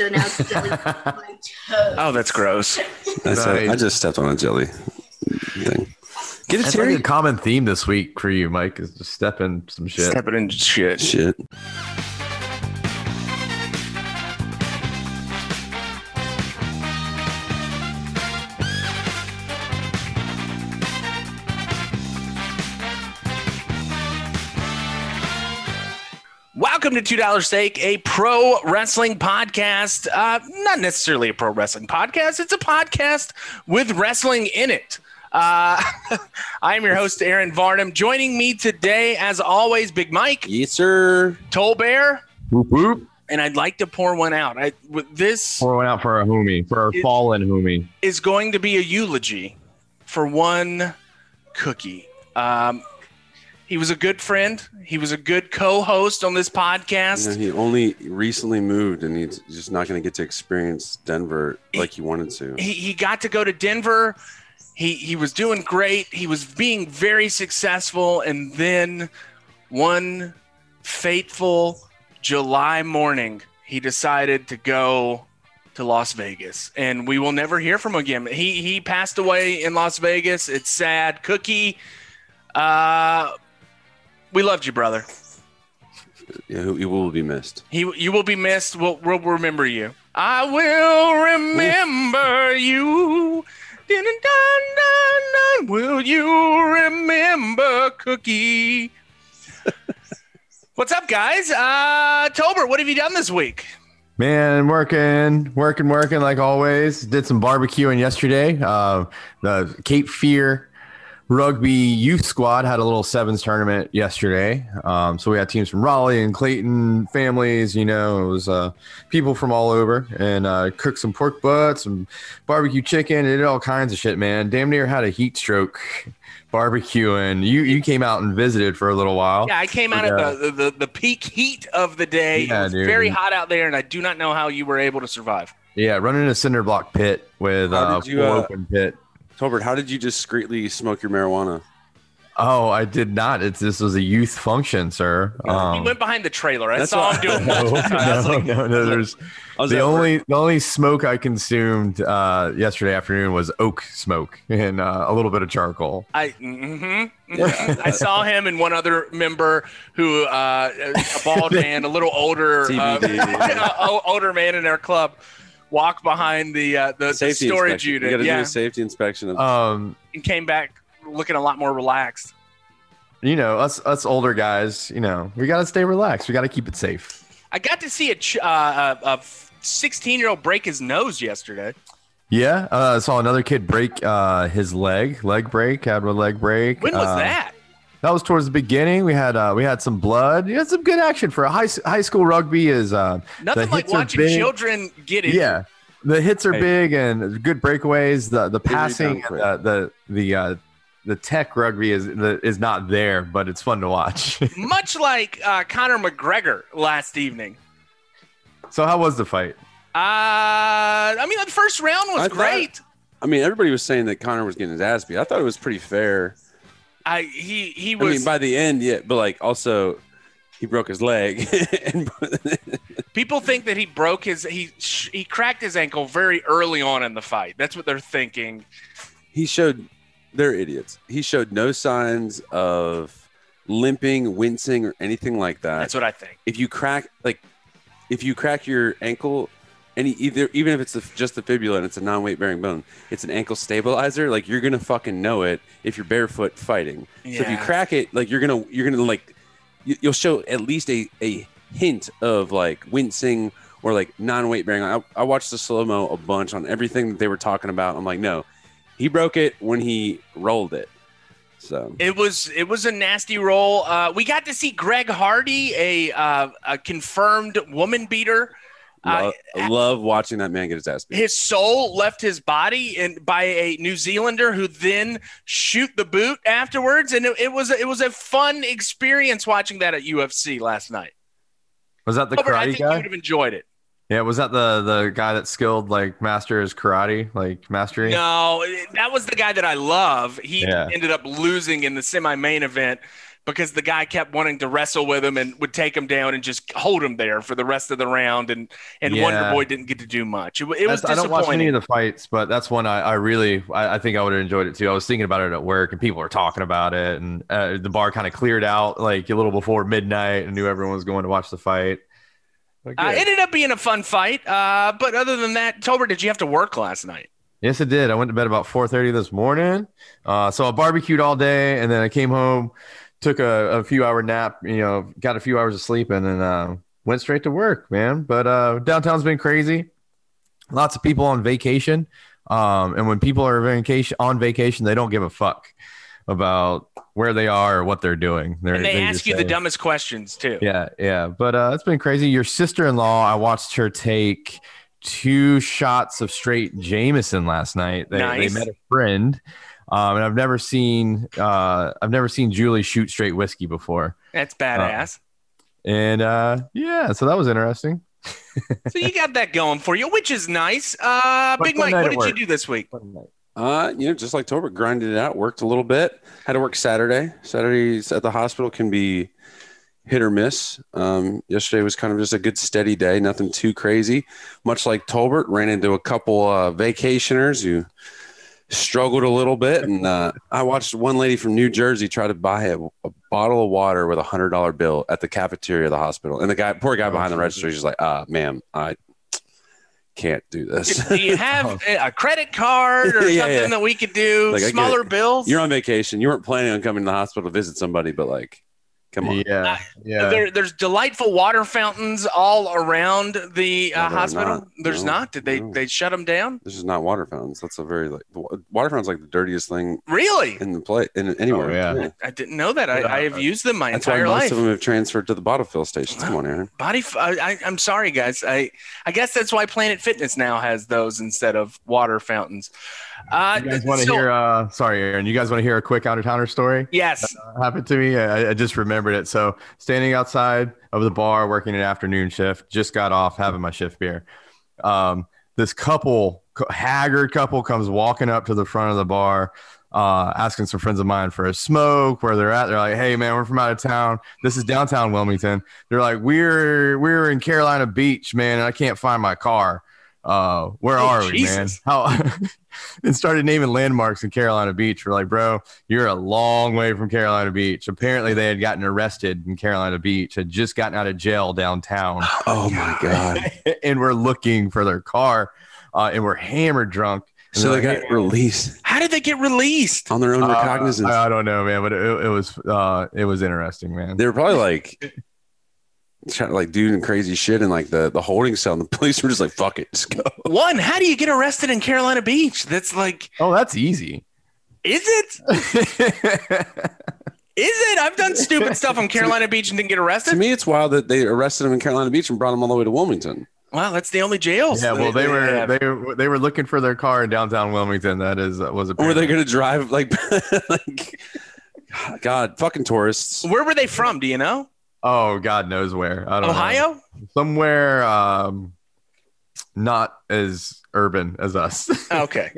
so now it's jelly on my toes. Oh, that's gross. I, said, I just stepped on a jelly thing. Get it, That's like a common theme this week for you, Mike, is just stepping some shit. Stepping in shit. Shit. Welcome to Two Dollar Steak, a pro wrestling podcast. Uh, not necessarily a pro wrestling podcast. It's a podcast with wrestling in it. Uh, I am your host, Aaron Varnum. Joining me today, as always, Big Mike, Yes, sir. Tolbert, Whoop, whoop. and I'd like to pour one out. I, with- this Pour one out for our homie, for our fallen homie. is going to be a eulogy for one cookie. Um, he was a good friend. He was a good co-host on this You know, podcast. he only recently moved and he's just not going to get to experience Denver like he wanted to. he, he got to go to Denver. He he was doing great. He was being very successful, and then one fateful July morning, he decided to go to Las Vegas, and we will never hear from him again. He he passed away in Las Vegas. It's sad. Cookie, uh, we loved you, brother. Yeah, he he will be missed. He you will be missed. We'll, we'll remember you. I will remember you. Dun, dun, dun, dun. Will you remember Cookie? What's up, guys? Uh, Tolbert, what have you done this week? Man, working, working, working like always. Did some barbecuing yesterday. Uh, the Cape Fear Rugby Youth Squad had a little sevens tournament yesterday. Um, so we had teams from Raleigh and Clayton families. You know, it was uh, people from all over, and uh, cooked some pork butts, some barbecue chicken, did all kinds of shit. Man, damn near had a heat stroke barbecuing. You you came out and visited for a little while. Yeah, I came out Yeah. at the, the, the peak heat of the day. Yeah, it was dude. very hot out there, and I do not know how you were able to survive. Yeah, running a cinder block pit with How uh, did you, full uh, open pit. Tolbert, how did you discreetly smoke your marijuana? Oh, I did not. It's this was a youth function, sir. he Um, went behind the trailer. I saw what- him doing no, multiple. I was no, like, no, no, There's was the at work. only the only smoke I consumed uh, yesterday afternoon was oak smoke and uh, a little bit of charcoal. I mhm, mhm. I saw him and one other member who uh, a bald man, a little older, uh, older man in our club, walk behind the uh, the, the storage inspection. unit. You got to yeah, do a safety inspection of Um, and came back looking a lot more relaxed. you know, us us older guys, you know, we gotta stay relaxed. We gotta keep it safe. I got to see a ch- uh, a- a 16 year old break his nose yesterday. Yeah, uh, I saw another kid break uh, his leg, leg break, had a leg break. When was Uh, that? That was towards the beginning. We had uh, we had some blood. You had some good action for a high high school rugby. Is uh, Nothing like watching children get it. yeah, the hits are Hey. big and good breakaways. The the passing, and the the the, uh, the tech rugby is is not there, but it's fun to watch. Much like uh, Conor McGregor last evening. so how was the fight? Uh, I mean, the first round was I thought- great. I mean, everybody was saying that Conor was getting his ass beat. I thought it was pretty fair. I he he I was. mean, by the end, yeah, but like also, he broke his leg. and people think that he broke his he he cracked his ankle very early on in the fight. That's what they're thinking. he showed they're idiots. He showed no signs of limping, wincing, or anything like that. That's what I think. if you crack like if you crack your ankle any either even if it's the, just the fibula and it's a non-weight bearing bone it's an ankle stabilizer like you're gonna fucking know it if you're barefoot fighting. So if you crack it like you're gonna you're gonna like you, you'll show at least a, a hint of like wincing or like non-weight bearing. I, I watched the slow-mo a bunch on everything that they were talking about. I'm like no he broke it when he rolled it. So. It was it was a nasty roll. Uh, we got to see Greg Hardy, a uh, a confirmed woman beater. Uh, love, love watching that man get his ass beat his soul left his body and by a New Zealander who then shoot the boot afterwards, and it, it was it was a fun experience watching that at UFC last night. Was that the Robert, I karate think You would have enjoyed it. Yeah, was that the the guy that skilled like master his karate, like mastery? No, that was the guy that I love. He Yeah. ended up losing in the semi-main event because the guy kept wanting to wrestle with him and would take him down and just hold him there for the rest of the round. And and Yeah. Wonder Boy didn't get to do much. It, it was That's- I don't watch any of the fights, but that's one I, I really I, I think I would have enjoyed it too. I was thinking about it at work, and people were talking about it, and uh, the bar kind of cleared out like a little before midnight, and knew everyone was going to watch the fight. But Uh, it ended up being a fun fight. Uh, but other than that, Tober, did you have to work last night? Yes, it did. I went to bed about 4:30 this morning. Uh, so I barbecued all day, and then I came home, took a, a few hour nap. You know, got a few hours of sleep, and then uh, went straight to work, man. But uh, downtown's been crazy. Lots of people on vacation, um, and when people are vacation on vacation, they don't give a fuck about where they are or what they're doing. They're, And they they ask you the dumbest questions too. yeah, yeah. But uh, it's been crazy. Your sister in law, I watched her take two shots of straight Jameson last night. They, Nice. they met a friend. Um, and I've never seen uh, I've never seen Julie shoot straight whiskey before. That's badass. And uh, yeah, so that was interesting. so you got that going for you, which is nice. Uh, Big Mike, what did work. you do this week? Uh, you know, just like Tolbert, grinded it out, worked a little bit. Had to work Saturday. Saturdays at the hospital can be hit or miss. Um, yesterday was kind of just a good steady day, nothing too crazy. Much like Tolbert, ran into a couple uh, vacationers who struggled a little bit, and uh, I watched one lady from New Jersey try to buy a, a bottle of water with a hundred dollar bill at the cafeteria of the hospital, and the guy, poor guy Oh, behind the register, she's like, "Ah, ma'am, I can't do this." Do you have a credit card or Yeah, something yeah. that we could do? Like, Smaller bills? You're on vacation. You weren't planning on coming to the hospital to visit somebody, but like, come on. Yeah, yeah. There, there's delightful water fountains all around the uh, No, hospital. not. There's No, not. Did they no. they shut them down? This is not water fountains. That's a very like water fountains like the dirtiest thing Really? in the play in anywhere. Oh, yeah. I didn't know that. I, Yeah. I have used them my That's why entire most life. of them have transferred to the bottle fill stations. Come on, Aaron. Body. F- I, I, I'm sorry, guys. I I guess that's why Planet Fitness now has those instead of water fountains. Uh, You guys want to so- hear? Uh, sorry, Aaron. You guys want to hear a quick out of towner story? Yes. happened to me. I, I just remembered it. So standing outside of the bar, working an afternoon shift, just got off having my shift beer. Um, this couple, haggard couple, comes walking up to the front of the bar, uh, asking some friends of mine for a smoke. Where they're at, they're like, "Hey, man, we're from out of town. This is downtown Wilmington." They're like, "We're we're in Carolina Beach, man, and I can't find my car. Uh, where Oh, are we, Jesus. man? How?" and started naming landmarks in Carolina Beach. We're like, bro, you're a long way from Carolina Beach. Apparently, they had gotten arrested in Carolina Beach, had just gotten out of jail downtown, Oh my god! and we're looking for their car, uh, and we're hammered drunk. So they're like, got released How did they get released? on their own Uh, recognizance. I, I don't know, man, but it, it was uh, it was interesting, man. they were probably like trying to like doing crazy shit in like the the holding cell, and the police were just like, "Fuck it, just go." One, how do you get arrested in Carolina Beach? That's like, Oh, that's easy. is it? Is it? I've done stupid stuff on Carolina Beach and didn't get arrested. To me, it's wild that they arrested him in Carolina Beach and brought him all the way to Wilmington. Wow, that's the only jails. yeah, well, they were have. they were they were looking for their car in downtown Wilmington. That is was a. Were they going to drive like, like, God, fucking tourists? Where were they from? Do you know? Oh, God knows where. I don't know. Ohio? somewhere um not as urban as us Okay.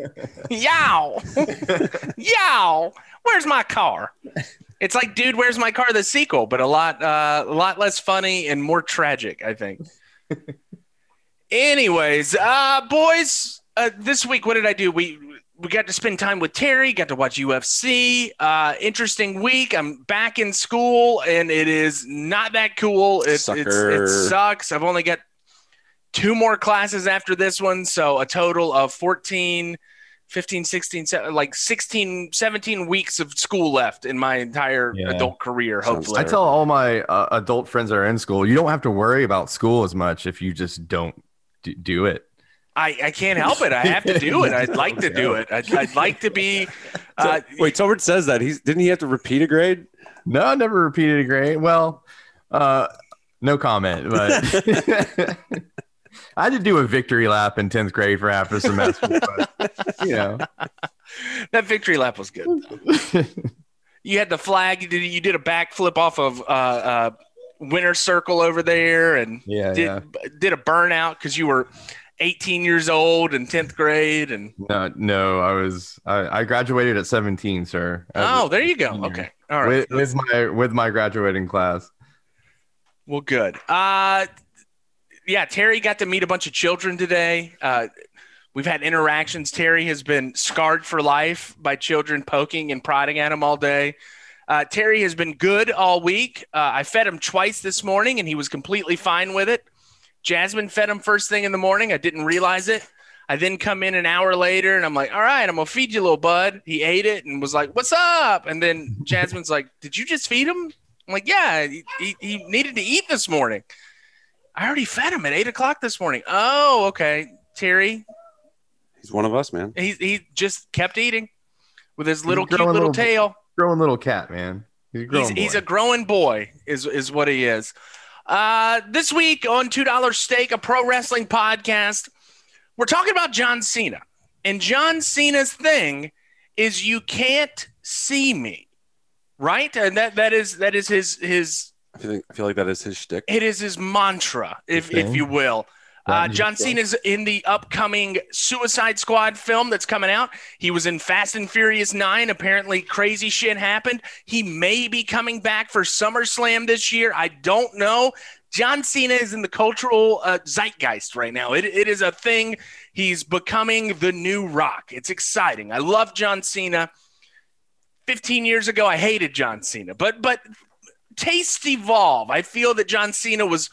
Yow. Yow. Where's my car? It's like, dude, where's my car? The sequel, but a lot, uh, a lot less funny and more tragic, I think. Anyways, uh, boys, uh, this week, what did I do? We we got to spend time with Terry, got to watch UFC. Uh, interesting week. I'm back in school, and it is not that cool. It, it's, it sucks. I've only got two more classes after this one, so a total of 14, 15, 16, se- like 16, 17 weeks of school left in my entire Yeah. adult career, hopefully. i tell all my uh, adult friends that are in school you don't have to worry about school as much if you just don't d- do it I, I can't help it. I have to do it. I'd like to do it. I'd, I'd like to be. Uh, Wait, Tolbert says that he's didn't he have to repeat a grade? no i never repeated a grade well uh no comment but i had to do a victory lap in 10th grade for half a semester but you know that victory lap was good. You had the flag. You did, you did a backflip off of uh, uh, winner circle over there, and yeah did yeah did a burnout because you were 18 years old in 10th grade and No, no, I was I, I graduated at 17, sir. Oh there you go. okay. All right. With, with my with my graduating class. well good. Uh yeah terry got to meet a bunch of children today. Uh we've had interactions. Terry has been scarred for life by children poking and prodding at him all day. Uh, terry has been good all week. Uh, i fed him twice this morning and he was completely fine with it jasmine fed him first thing in the morning i didn't realize it I then come in an hour later and I'm like, all right, I'm gonna feed you, little bud. He ate it and was like, what's up? And then Jasmine's like, did you just feed him? I'm like, yeah, he, he, he needed to eat this morning. I already fed him at eight o'clock this morning. Oh, okay. Terry, He's one of us, man. he, he just kept eating with his little cute little, little- tail. Growing little cat, man. He's a growing He's, he's boy. a growing boy, is, is what he is. Uh, this week on $2 Steak, a pro wrestling podcast, we're talking about John Cena. And John Cena's thing is you can't see me. Right? And that that is that is his his I feel like, I feel like that is his shtick. it is his mantra, if if you will. Uh, John Cena's in the upcoming Suicide Squad film that's coming out. He was in Fast and Furious 9. Apparently, crazy shit happened. He may be coming back for SummerSlam this year. I don't know. John Cena is in the cultural uh, zeitgeist right now. It, it is a thing. He's becoming the new rock. It's exciting. I love John Cena. 15 years ago, I hated John Cena, but but tastes evolve. I feel that John Cena was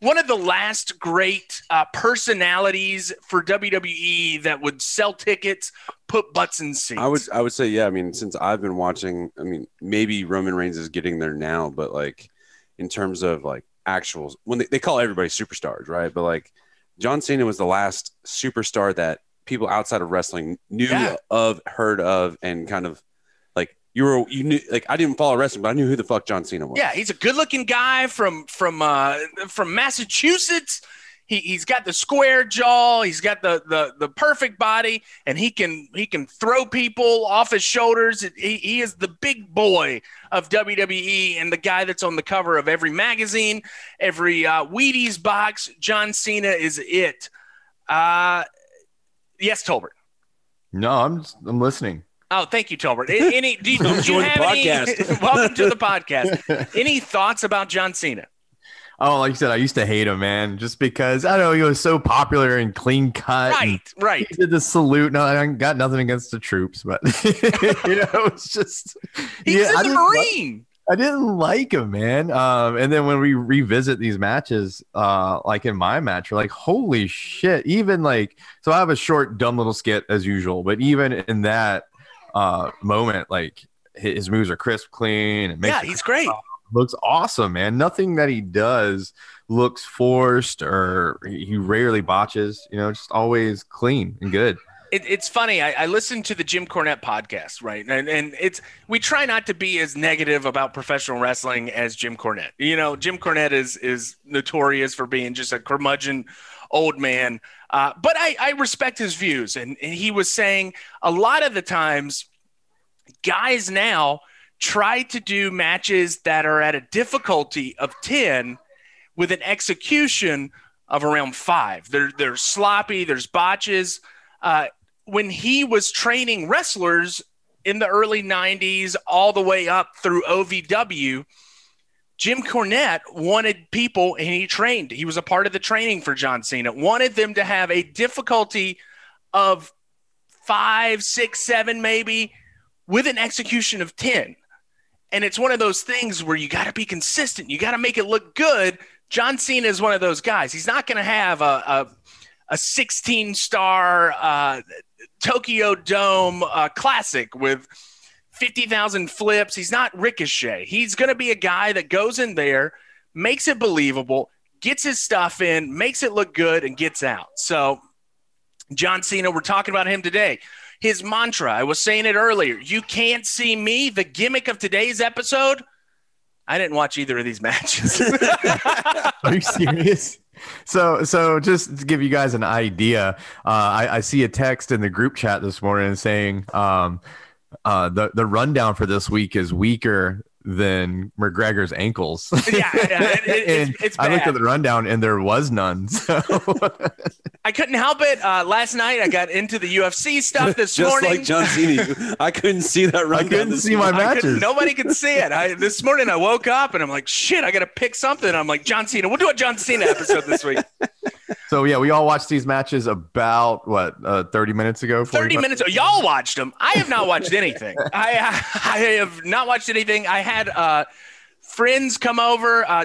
one of the last great uh, personalities for WWE that would sell tickets, put butts in seats. I would I would say yeah. I mean, since I've been watching, I mean, maybe Roman Reigns is getting there now, but like in terms of like actual when they, they call everybody superstars, right? But like John Cena was the last superstar that people outside of wrestling knew Yeah. of, heard of, and kind of you were you knew like I didn't follow wrestling, but I knew who the fuck John Cena was. Yeah, he's a good-looking guy from from uh, from Massachusetts. He, he's got the square jaw. He's got the, the the perfect body, and he can he can throw people off his shoulders. He, he is the big boy of WWE and the guy that's on the cover of every magazine, every uh, Wheaties box. John Cena is it. Uh, yes, Tolbert. No, I'm just, I'm listening. Oh, thank you, Tolbert. Any do you, do you have any? welcome to the podcast. Any thoughts about John Cena? Oh, like you said, I used to hate him, man, just because I don't know he was so popular and clean cut. Right, right. He did the salute. No, I got nothing against the troops, but you know, it's just He Yeah, was I in the didn't like- Marine. I didn't like him, man. Um, and then when we revisit these matches, uh, like in my match, we're like, holy shit! Even like, so I have a short, dumb little skit as usual, but even in that uh moment, like his moves are crisp, clean. Makes yeah, he's great. looks awesome, man. Nothing that he does looks forced or he he rarely botches. You know, just always clean and good. It, it's funny. I, I listened to the Jim Cornette podcast, right? And and it's we try not to be as negative about professional wrestling as Jim Cornette. You know, Jim Cornette is is notorious for being just a curmudgeon old man. Uh, but I, I respect his views, and, and he was saying a lot of the times, guys now try to do matches that are at a difficulty of ten with an execution of around five. They're they're sloppy. There's botches. Uh, when he was training wrestlers in the early 90s all the way up through OVW, Jim Cornette wanted people, and he trained, he was a part of the training for John Cena, wanted them to have a difficulty of five, six, seven, maybe, with an execution of 10. And it's one of those things where you got to be consistent. You got to make it look good. John Cena is one of those guys. He's not going to have a, a, a 16 star uh, Tokyo Dome uh, classic with 50,000 flips. He's not Ricochet. He's going to be a guy that goes in there, makes it believable, gets his stuff in, makes it look good, and gets out. So, John Cena, we're talking about him today. His mantra, I was saying it earlier, you can't see me. The gimmick of today's episode, I didn't watch either of these matches. Are you serious? So, so just to give you guys an idea, uh, I, I see a text in the group chat this morning saying um, uh, the the rundown for this week is weaker than McGregor's ankles. Yeah, yeah, it- it- And it's- it's I looked at the rundown and there was none. So I couldn't help it. Uh, last night I got into the UFC stuff this Just morning. like John Cena, I couldn't see that run. I couldn't see my matches. nobody could see it. I, this morning I woke up and I'm like, shit, I got to pick something. I'm like, John Cena. We'll do a John Cena episode this week. So yeah, we all watched these matches about what uh, 30 minutes ago. 30 45 minutes. Y'all watched them. I have not watched anything. I, I have not watched anything. I had uh, friends come over uh,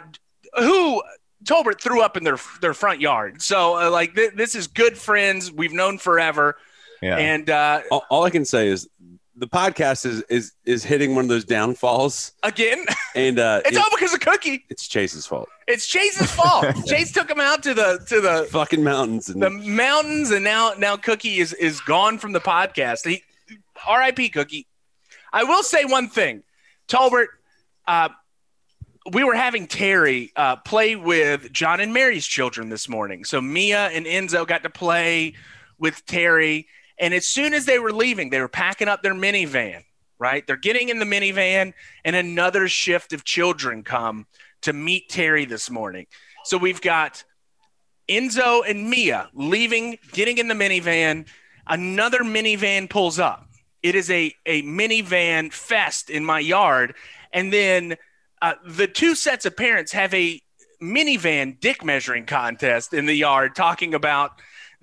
who Tolbert threw up in their their front yard. So uh, like th- this is good friends we've known forever. Yeah. And uh, All, all I can say is the podcast is is is hitting one of those downfalls, again, and uh, it's it- all because of Cookie. it's Chase's fault. It's Chase's fault. Chase took him out to the to the Fucking mountains and the mountains, and now now Cookie is is gone from the podcast. He, R.I.P. Cookie. I will say one thing, Tolbert. Uh, we were having Terry uh, play with John and Mary's children this morning. So Mia and Enzo got to play with Terry, and as soon as they were leaving, they were packing up their minivan. Right, they're getting in the minivan, and another shift of children come to meet Terry this morning. So we've got Enzo and Mia leaving, getting in the minivan. Another minivan pulls up. It is a, a minivan fest in my yard. And then uh, the two sets of parents have a minivan dick measuring contest in the yard talking about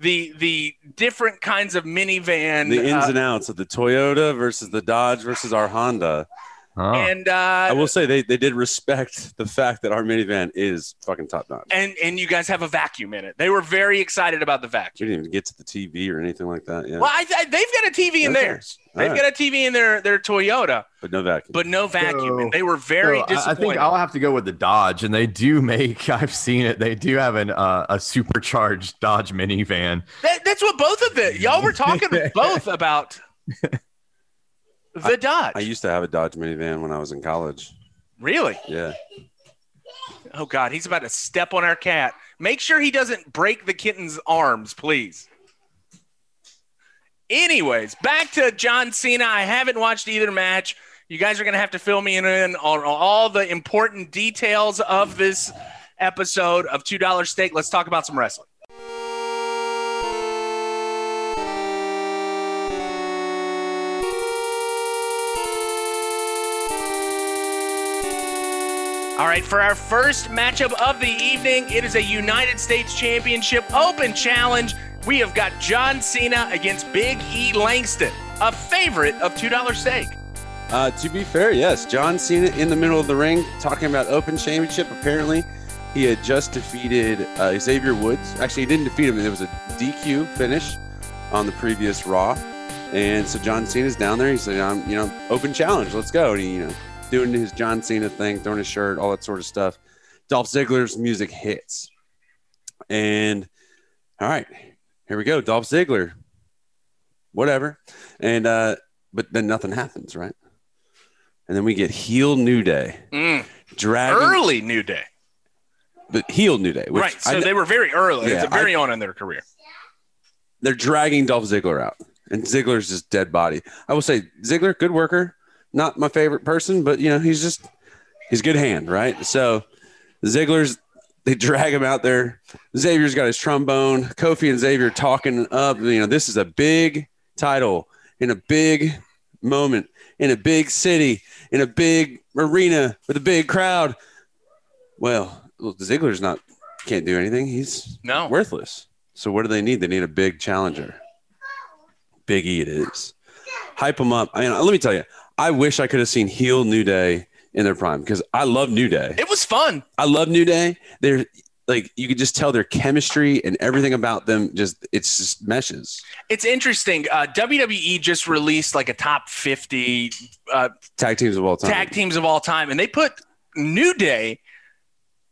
the the different kinds of minivan the ins uh, and outs of the Toyota versus the Dodge versus our Honda. Oh. and uh, I will say they, they did respect the fact that our minivan is fucking top notch. and and you guys have a vacuum in it. They were very excited about the We vacuum. didn't even get to the TV or anything like that. Yeah, Well, I, I, they've got a TV in Okay. theirs. All They've right. got a TV in their their Toyota, but no vacuum. but no vacuum. So- and they were very So I- I think I'll have to go with the Dodge, and they do make. I've seen it. They do have an uh, a supercharged Dodge minivan. That, that's what both of the y'all were talking both about the Dodge. I used to have a Dodge minivan when I was in college. really? Yeah. Oh God, he's about to step on our cat. Make sure he doesn't break the kitten's arms, please. Anyways, back to John Cena. I haven't watched either match. You guys are going to have to fill me in on all the important details of this episode of $2 Steak. Let's talk about some wrestling. All right, for our first matchup of the evening, it is a United States Championship Open Challenge. We have got John Cena against Big E Langston, a favorite of $2 Steak. Uh, to be fair, yes, John Cena in the middle of the ring talking about Open Championship. Apparently, he had just defeated uh, Xavier Woods. Actually, he didn't defeat him. It was a DQ finish on the previous Raw, and so John Cena's down there. He said, "I'm, you know, Open Challenge. Let's go." And he, you know, doing his John Cena thing, throwing his shirt, all that sort of stuff. Dolph Ziggler's music hits, and all right, here we go. Dolph Ziggler, whatever, and uh, but then nothing happens, right? And then we get heel New Day, Mm, dragging, early New Day. but heel New Day, which right, so I they were very early. Yeah, it's very on in their career. they're dragging Dolph Ziggler out, and Ziggler's just dead body. I will say Ziggler, good worker, not my favorite person, but you know he's just he's good hand, right? So Ziggler's they drag him out there. Xavier's got his trombone. Kofi and Xavier talking up. You know this is a big title in a big moment in a big city in a big arena with a big crowd. Well, Ziggler's not can't do anything. He's No. worthless. So what do they need? They need a big challenger. Big E it is. Hype them up. I mean, let me tell you, I wish I could have seen heel New Day in their prime because I love New Day. It was fun. I love New Day. They're like you could just tell their chemistry and everything about them just it's just meshes. It's interesting. Uh, WWE just released like a top 50 uh, Tag teams of all time. tag teams of all time, and they put New Day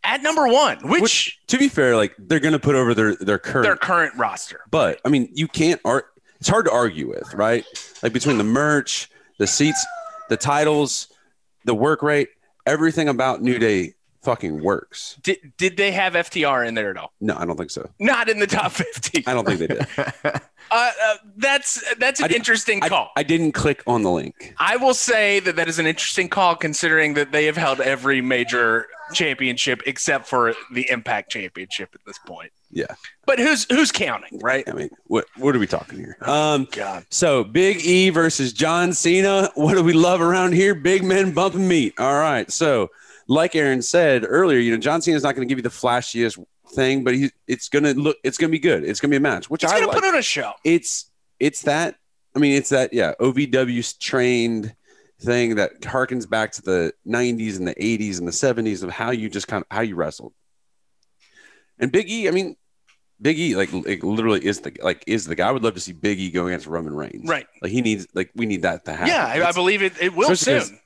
at number one, which, Which, to be fair, like they're gonna put over their their current their current roster. But I mean, you can't art. It's hard to argue with, right? Like between the merch, the seats, the titles, the work rate, everything about New Day fucking works. Did, did they have FTR in there at all? No, I don't think so. Not in the top 50. I don't think they did. Uh, uh, That's that's an I interesting I, call. I didn't click on the link. I will say that that is an interesting call, considering that they have held every major championship except for the Impact Championship at this point. Yeah. But who's who's counting, right? I mean, what what are we talking here? Um, God. so Big E versus John Cena. What do we love around here? Big men bumping meat. All right. So, like Aaron said earlier, you know, John Cena's not going to give you the flashiest thing, but he, it's going to look, it's going to be good. It's going to be a match, which It's I gonna like. put on a show. it's it's that. I mean, it's that. Yeah, OVW trained thing that harkens back to the 90s and the 80s and the 70s of how you just kind of how you wrestled. And Big E, I mean, Big E like, like literally is the like is the guy. I would love to see Big E go against Roman Reigns. Right. Like he needs like we need that to happen. Yeah, I, I believe it, it will Especially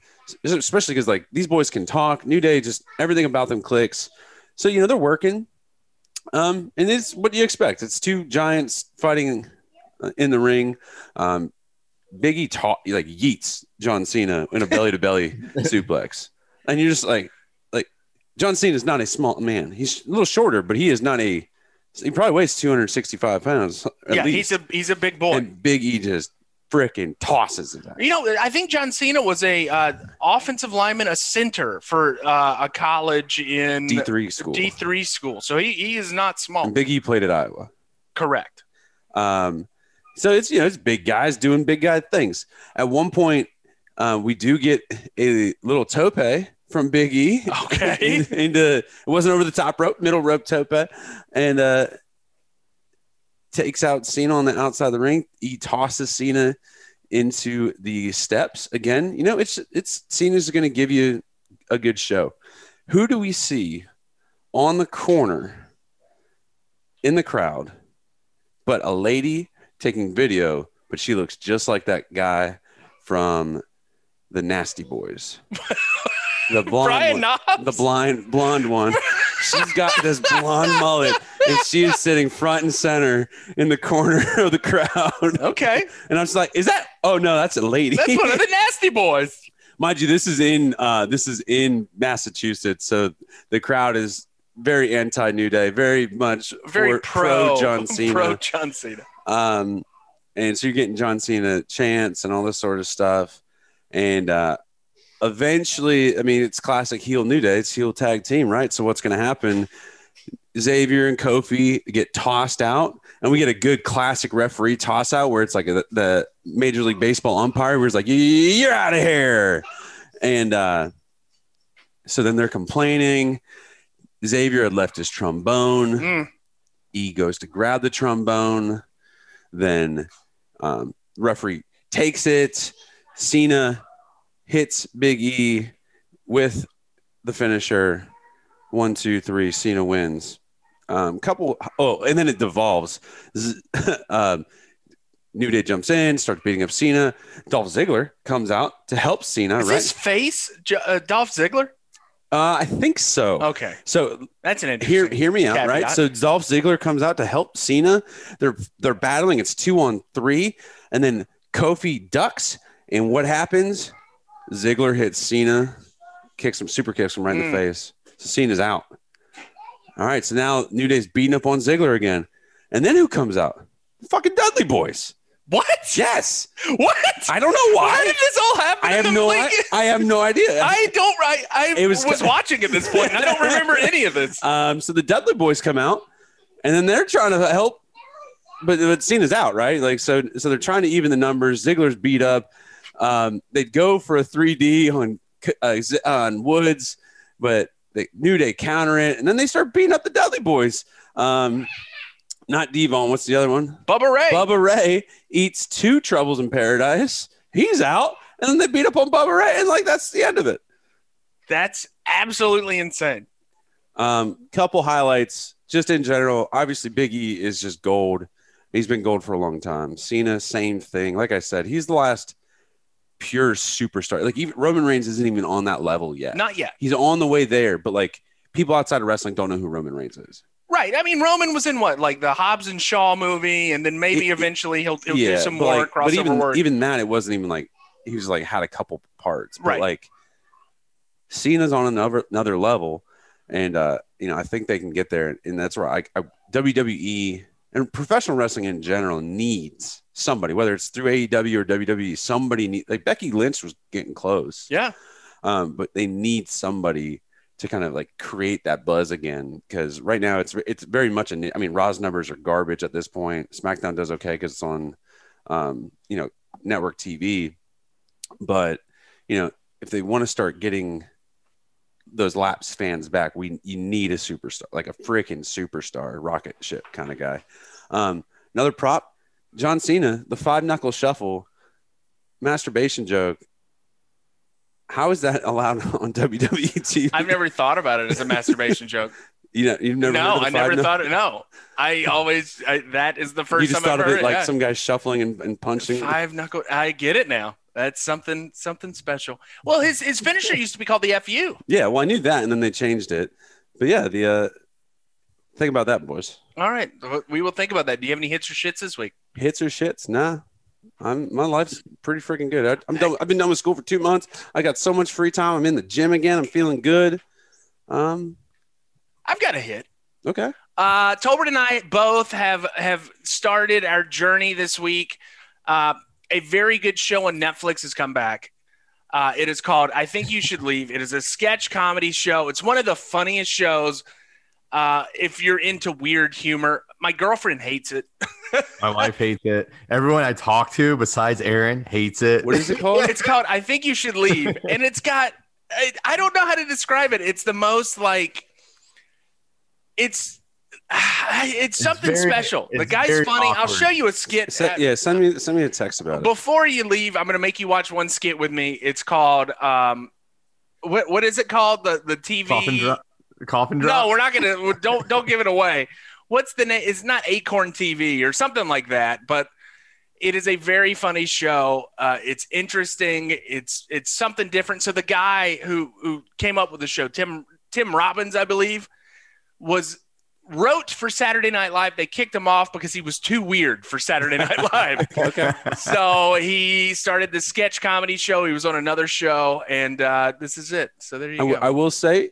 soon. especially because like these boys can talk. New Day, just everything about them clicks. So you know they're working. Um, and it's what do you expect? It's two giants fighting uh, in the ring. Um, Biggie taught like yeets John Cena in a belly to belly suplex, and you're just like, like John Cena is not a small man. He's a little shorter, but he is not a. He probably weighs 265 pounds. Yeah, least. he's a he's a big boy. and Big E just freaking tosses it. You know, I think John Cena was a uh, offensive lineman, a center for uh, a college in D three school. D three school. So he, he is not small. And Big E played at Iowa. Correct. Um, so it's you know it's big guys doing big guy things. At one point, uh, we do get a little tope from Big E. Okay. into it wasn't over the top rope, middle rope topa. and uh, takes out Cena on the outside of the ring. He tosses Cena into the steps again. You know, it's it's Cena's going to give you a good show. Who do we see on the corner in the crowd? But a lady taking video, but she looks just like that guy from the Nasty Boys. The blonde one the blind blonde one. She's got this blonde mullet, and she is sitting front and center in the corner of the crowd. Okay, And I'm just like, is that? Oh no, that's a lady. that's one of the nasty boys. Mind you, this is in uh, this is in Massachusetts, so the crowd is very anti New Day, very much Very for- pro, John Cena. Pro John Cena. Um, and so you're getting John Cena chants and all this sort of stuff. And uh, eventually, I mean, it's classic heel New Day. It's heel tag team, right? So what's going to happen? Xavier and Kofi get tossed out, and we get a good classic referee toss out where it's like a, the Major League Baseball umpire where it's like, "You're out of here," and uh, so then they're complaining. Xavier had left his trombone. Mm. E goes to grab the trombone. Then um, referee takes it. Cena hits Big E with the finisher. One, two, three. Cena wins. Um, couple. Oh, and then it devolves. Um, New Day jumps in, starts beating up Cena. Dolph Ziggler comes out to help Cena. Is right? his face uh, Dolph Ziggler? Uh, I think so. Okay, So that's an hear interesting. hear me out, caveat. right? So Dolph Ziggler comes out to help Cena. They're they're battling. It's two on three, and then Kofi ducks. And what happens? Ziggler hits Cena, kicks him, super kicks him right in Mm. the face. So Cena's out. All right, so now New Day's beating up on Ziggler again, and then who comes out? Fucking Dudley Boys. what? Yes, What? I don't know Why why. did this all happen? I have no. I, I have no idea. I don't. I, I was- was, watching at this point. and I don't remember any of this. Um, so the Dudley boys come out, and then they're trying to help, but but Cena's out, right? Like so, so they're trying to even the numbers. Ziggler's beat up. Um, they'd go for a 3D on uh, on Woods, but they knew they counter it, and then they start beating up the Dudley boys. Um, not D-Von. What's the other one? Bubba Ray. Bubba Ray eats two troubles in paradise. He's out, and then they beat up on Bubba Ray, and like that's the end of it. That's absolutely insane. Um, couple highlights just in general. Obviously, Big E is just gold. He's been gold for a long time. Cena, same thing. Like I said, he's the last pure superstar. Like even Roman Reigns isn't even on that level yet. Not yet. He's on the way there, but like people outside of wrestling don't know who Roman Reigns is. Right. I mean, Roman was in what, like the Hobbs and Shaw movie, and then maybe It- eventually he'll, he'll do some more like, crossover but even work. even that, it wasn't even like he was like had a couple parts. But Right. like Cena's on another another level, and uh, you know I think they can get there, and that's where I, I WWE and professional wrestling in general needs somebody, whether it's through AEW or WWE, somebody need like Becky Lynch was getting close. Yeah. Um, but they need somebody to kind of like create that buzz again because right now it's it's very much a. I mean, Raw's numbers are garbage at this point. SmackDown does okay because it's on, um, you know, network TV, but you know if they want to start getting those laps fans back, we you need a superstar, like a freaking superstar, rocket ship kind of guy. Um, another prop, John Cena, the five knuckle shuffle, masturbation joke. How is that allowed on WWE TV? I've never thought about it as a masturbation joke. you know, you've never. no, heard of the I never knuckle- thought it. No, I always I, that is the first You just time thought I've never thought of it like yeah. some guy shuffling and, and punching. Five knuckle. I get it now. That's something something special. Well, his his finisher used to be called the FU. Yeah, well, I knew that, and then they changed it. But yeah, the uh, think about that, boys. All right, we will think about that. Do you have any hits or shits this week? Hits or shits? Nah. I'm my life's pretty freaking good. I, I'm done. I've been done with school for two months. I got so much free time. I'm in the gym again. I'm feeling good. Um. I've got a hit. Okay. Uh, Tolbert and I both have have started our journey this week. Uh, a very good show on Netflix has come back. Uh, it is called "I Think You Should Leave." It is a sketch comedy show. It's one of the funniest shows. Uh, if you're into weird humor, my girlfriend hates it. My wife hates it. Everyone I talk to, besides Aaron, hates it. What is it called? it's called "I Think You Should Leave," and it's got I, I don't know how to describe it. It's the most like it's it's something very- special. The guy's very funny. I'll show you a skit. Se- uh, yeah, send me send me a text about it. Before you leave, I'm going to make you watch one skit with me. It's called um, what what is it called? The the TV. Coffin drop. No, we're not going to. Don't don't give it away. What's the name? It's not Acorn TV or something like that, but it is a very funny show. Uh, it's interesting. It's it's something different. So the guy who who came up with the show, Tim Tim Robbins, I believe, was wrote for Saturday Night Live. They kicked him off because he was too weird for Saturday Night Live. okay. so he started the sketch comedy show. He was on another show, and uh, this is it. So there you w- go. I will say,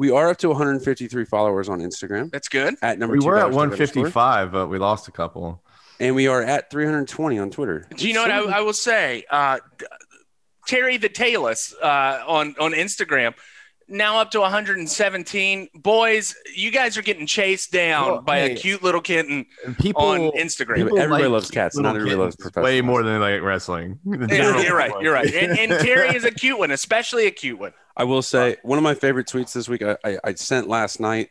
we are up to 153 followers on Instagram That's good. at number. we two were at Dodge Dog underscore, 155, but we lost a couple. and we are at 320 on Twitter. Do you know what I, I will say? Uh, Terry the Tailus uh, on on Instagram now up to 117. Boys, you guys are getting chased down Well, by hey. a cute little kitten people on Instagram. people everybody like loves cats. Not everybody loves kittens professionals. Way more than they like wrestling. Yeah, you're right. You're right. And, and Terry is a cute one, especially a cute one. I will say one of my favorite tweets this week I, I, I sent last night.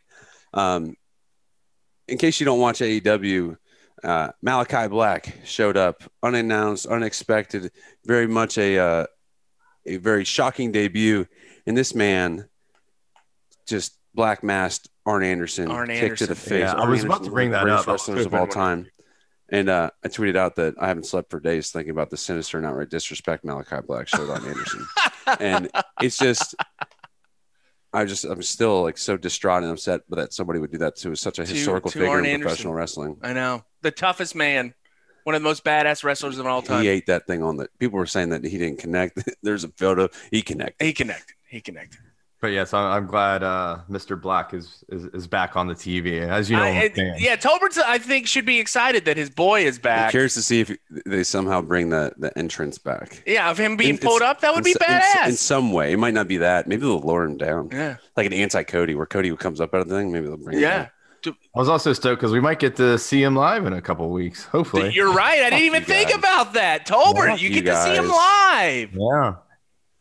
Um, in case you don't watch AEW, uh, Malakai Black showed up unannounced, unexpected, very much a uh, a very shocking debut. And this man just black masked Arn Anderson, Arn kick to the face. Yeah, I Arn was about to bring that the up. greatest I wrestlers of all time. And uh, I tweeted out that I haven't slept for days thinking about the sinister and outright disrespect Malakai Black showed on Anderson. and it's just I just I'm still like so distraught and upset that somebody would do that to such a To- historical to figure Arn in Anderson. professional wrestling. I know. The toughest man. One of the most badass wrestlers of all time. He ate that thing on the people were saying that he didn't connect. There's a photo he connected. He connected. He connected. But yes, I'm, I'm glad uh, Mr. Black is, is is back on the TV. As you know, I- it- yeah, Tolbert, I think, should be excited that his boy is back. I'm back. curious to see if they somehow bring the the entrance back. Yeah, of him being In- pulled up, that would in be s- in badass. In, some way, it might not be that. Maybe they'll lower him down, yeah, like an anti Cody, where Cody comes up out of the thing. Maybe they'll bring. him yeah. I was also stoked because we might get to see him live in a couple weeks. Hopefully, You're right. I didn't even think guys. about that. Tolbert, Fuck you you get to see him live. yeah.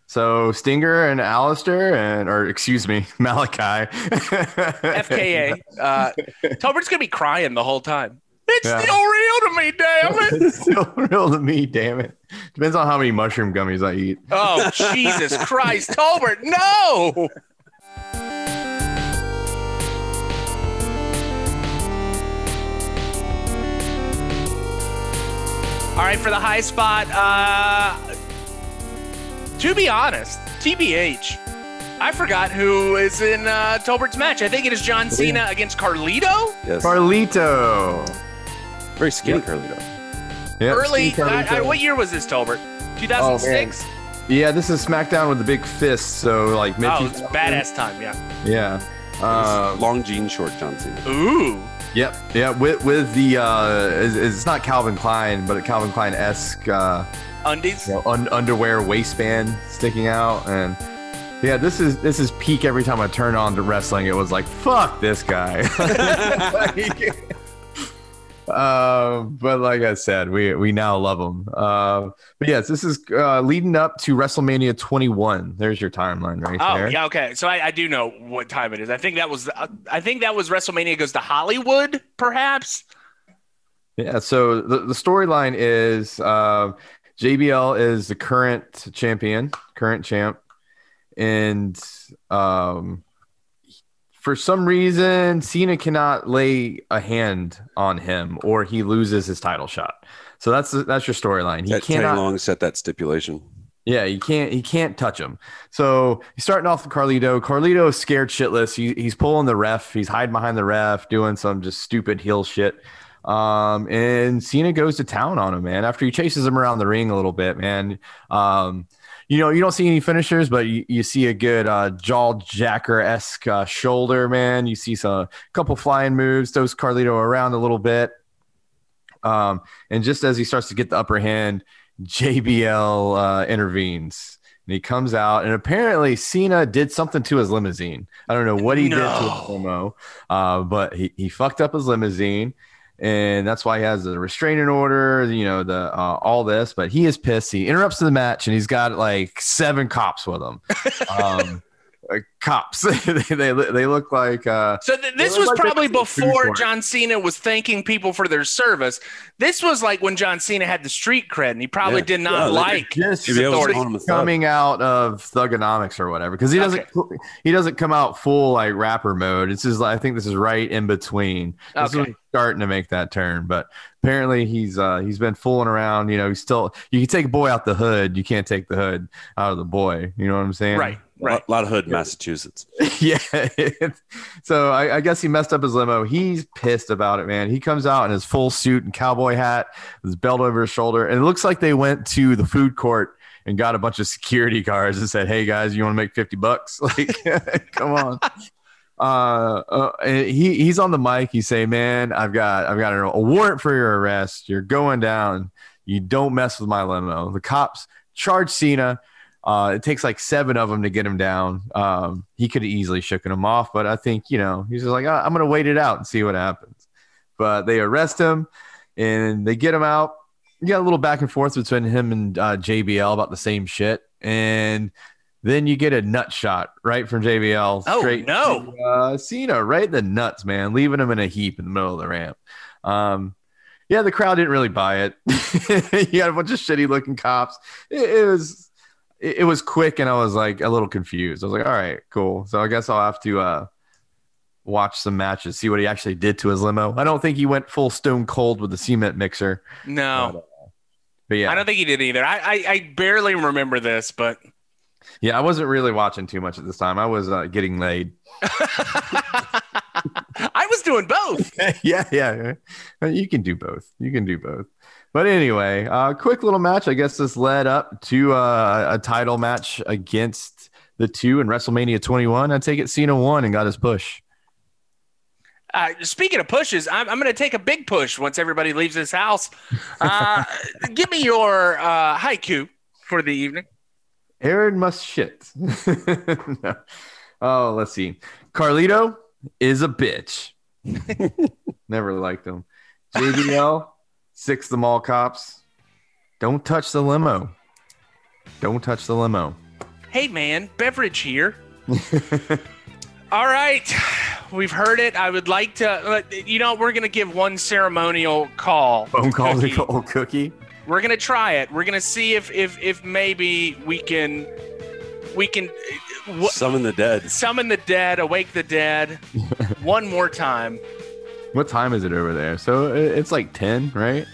So Stinger and Aleister and or excuse me, Malakai. FKA. Uh, Tolbert's gonna be crying the whole time. It's Yeah. still real to me, damn it. it's still real to me, damn it. Depends on how many mushroom gummies I eat. Oh Jesus Christ, Tolbert, no! All right, for the high spot. Uh, to be honest, TBH. I forgot who is in uh, Tolbert's match. I think it is John Cena against Carlito. Yes, Carlito. very skinny Yep. Carlito. Yep, Early. Steve Carlito. I, I, what year was this, Tolbert? 2006. yeah, this is SmackDown with the big fist. So like Mickey. Oh, it's badass time. Yeah. Yeah. Um, Long jean short John Cena. Ooh. Yep. Yeah. With with the uh, it's, it's not Calvin Klein, but a Calvin Klein esque uh, Undies. you know, un- underwear waistband sticking out, and yeah, this is this is peak. Every time I turn on to wrestling, it was like fuck this guy. Like, uh, but like I said, we we now love them. Uh, but yes, this is uh, leading up to WrestleMania 21. There's your timeline right Oh there. yeah, okay. So I, I do know what time it is. I think that was uh, I think that was WrestleMania goes to Hollywood, perhaps. Yeah, so the, the storyline is uh, JBL is the current champion, current champ, and um, for some reason, Cena cannot lay a hand on him, or he loses his title shot. So that's that's your storyline. He That Teddy cannot. Long set that stipulation. Yeah, he can't. He can't touch him. So he's starting off with Carlito. Carlito is scared shitless. He, he's pulling the ref. He's hiding behind the ref, doing some just stupid heel shit. Um, and Cena goes to town on him, man. After he chases him around the ring a little bit, man. Um, you know, you don't see any finishers, but you, you see a good uh, jaw jacker esque uh, shoulder, man. You see some a couple flying moves, throws Carlito around a little bit. Um, and just as he starts to get the upper hand, JBL uh, intervenes and he comes out. And apparently, Cena did something to his limousine. I don't know what he did to No. his limo, uh, but he, he fucked up his limousine. And that's why he has the restraining order, you know, the uh, all this. But he is pissed. He interrupts the match, and he's got like seven cops with him. Um, uh, cops. they, they they look like uh, So th- this was was like probably before. John Cena was thanking people for their service. This was like when John Cena had the street cred, and he probably Yeah. did not Yeah, like just his JBL was authority. calling him a thug. coming out of thuganomics or whatever because he doesn't he doesn't come out full like rapper mode it's just like, i think this is right in between this Okay. is starting to make that turn but apparently he's uh he's been fooling around you know he's still you can take a boy out the hood you can't take the hood out of the boy you know what i'm saying Right, A right. lot, lot of hood, in Massachusetts. yeah. so I, I guess he messed up his limo. He's pissed about it, man. He comes out in his full suit and cowboy hat, his belt over his shoulder, and it looks like they went to the food court and got a bunch of security guards and said, "Hey guys, you want to make fifty bucks? Like, come on." Uh, uh, and he he's on the mic. He's saying, "Man, I've got I've got a warrant for your arrest. You're going down. You don't mess with my limo." The cops charge Cena. Uh, it takes like seven of them to get him down. Um, he could have easily shooken him off, but I think you know he's just like, "Ah, I'm going to wait it out and see what happens. But they arrest him and they get him out. You got a little back and forth between him and uh, JBL about the same shit, and then you get a nut shot right from JBL Oh, straight no. to, uh, Cena right in the nuts, man, leaving him in a heap in the middle of the ramp. Um, yeah, the crowd didn't really buy it. you had a bunch of shitty looking cops. It, it was it, it was quick, and I was like a little confused. I was like, all right, cool. So I guess I'll have to uh, watch some matches, see what he actually did to his limo. I don't think he went full stone cold with the cement mixer. No, But yeah, I don't think he did either. I, I, I barely remember this, but yeah, I wasn't really watching too much at this time. I was uh, getting laid. I was doing both. yeah, yeah. Uh, You can do both. You can do both. But anyway, uh, quick little match. I guess this led up to uh, a title match against the two in WrestleMania 21. I take it Cena won and got his push. Uh, speaking of pushes, I'm, I'm going to take a big push once everybody leaves this house. Uh, give me your uh, haiku for the evening. Aaron must shit. No. Oh, let's see. Carlito is a bitch. Never liked them. JBL, six the mall cops. Don't touch the limo. Don't touch the limo. Hey, man, beverage here. All right, we've heard it. I would like to, you know, we're going to give one ceremonial call. Phone call Cookie. to old cookie. We're gonna try it. We're gonna see if if if maybe we can we can uh, w- Summon the dead. summon the dead, awake the dead, one more time. What time is it over there? So it's like 10, right?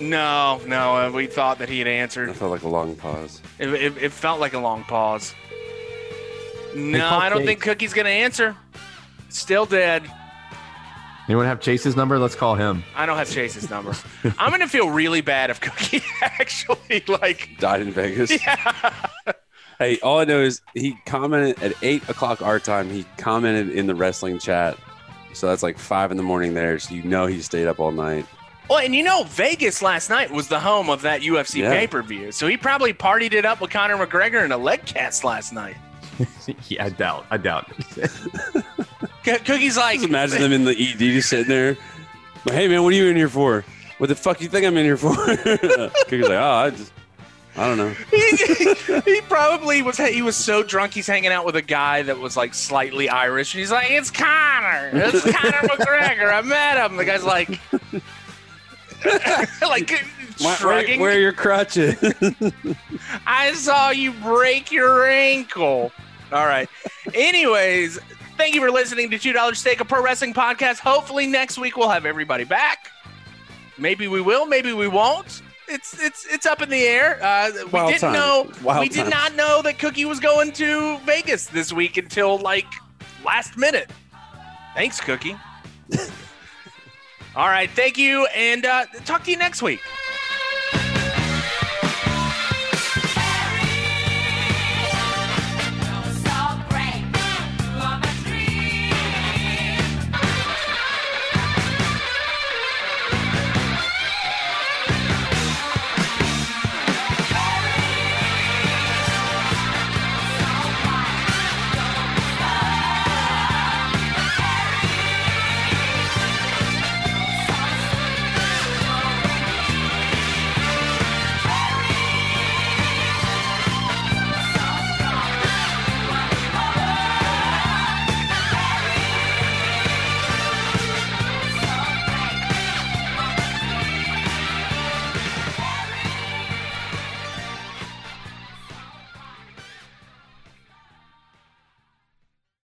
No, no, uh, we thought that he had I It felt like a long pause. It, it, it felt like a long pause. No, I don't Chase. think Cookie's gonna answer. Still dead. Anyone have Chase's number? Let's call him. I don't have Chase's number. I'm gonna feel really bad if Cookie actually like. Died in Vegas. Yeah. Hey, all I know is he commented at eight o'clock our time. He commented in the wrestling chat So that's like five in the morning there. So you know he stayed up all night. Well, and you know, Vegas last night was the home of that UFC Yeah. pay per view. So he probably partied it up with Conor McGregor in a leg cast last night. yeah, I doubt. I doubt. C- Cookie's like, Just imagine them in the ED just sitting there. But hey man, what are you in here for? What the fuck you think I'm in here for? Cookie's like, oh, I just, I don't know. he, he probably was he was so drunk he's hanging out with a guy that was like slightly Irish and he's like it's Conor. It's Conor McGregor. I met him. The guy's like like Why- Where, where are your crutches? I saw you break your ankle. All right. Anyways thank you for listening to two dollar steak a pro wrestling podcast. Hopefully next week we'll have everybody back. Maybe we will maybe we won't it's it's it's up in the air. Uh, we Wild didn't times. know. Wild we did times. not know that Cookie was going to Vegas this week until like last minute. Thanks, Cookie. All right, thank you, and uh, talk to you next week.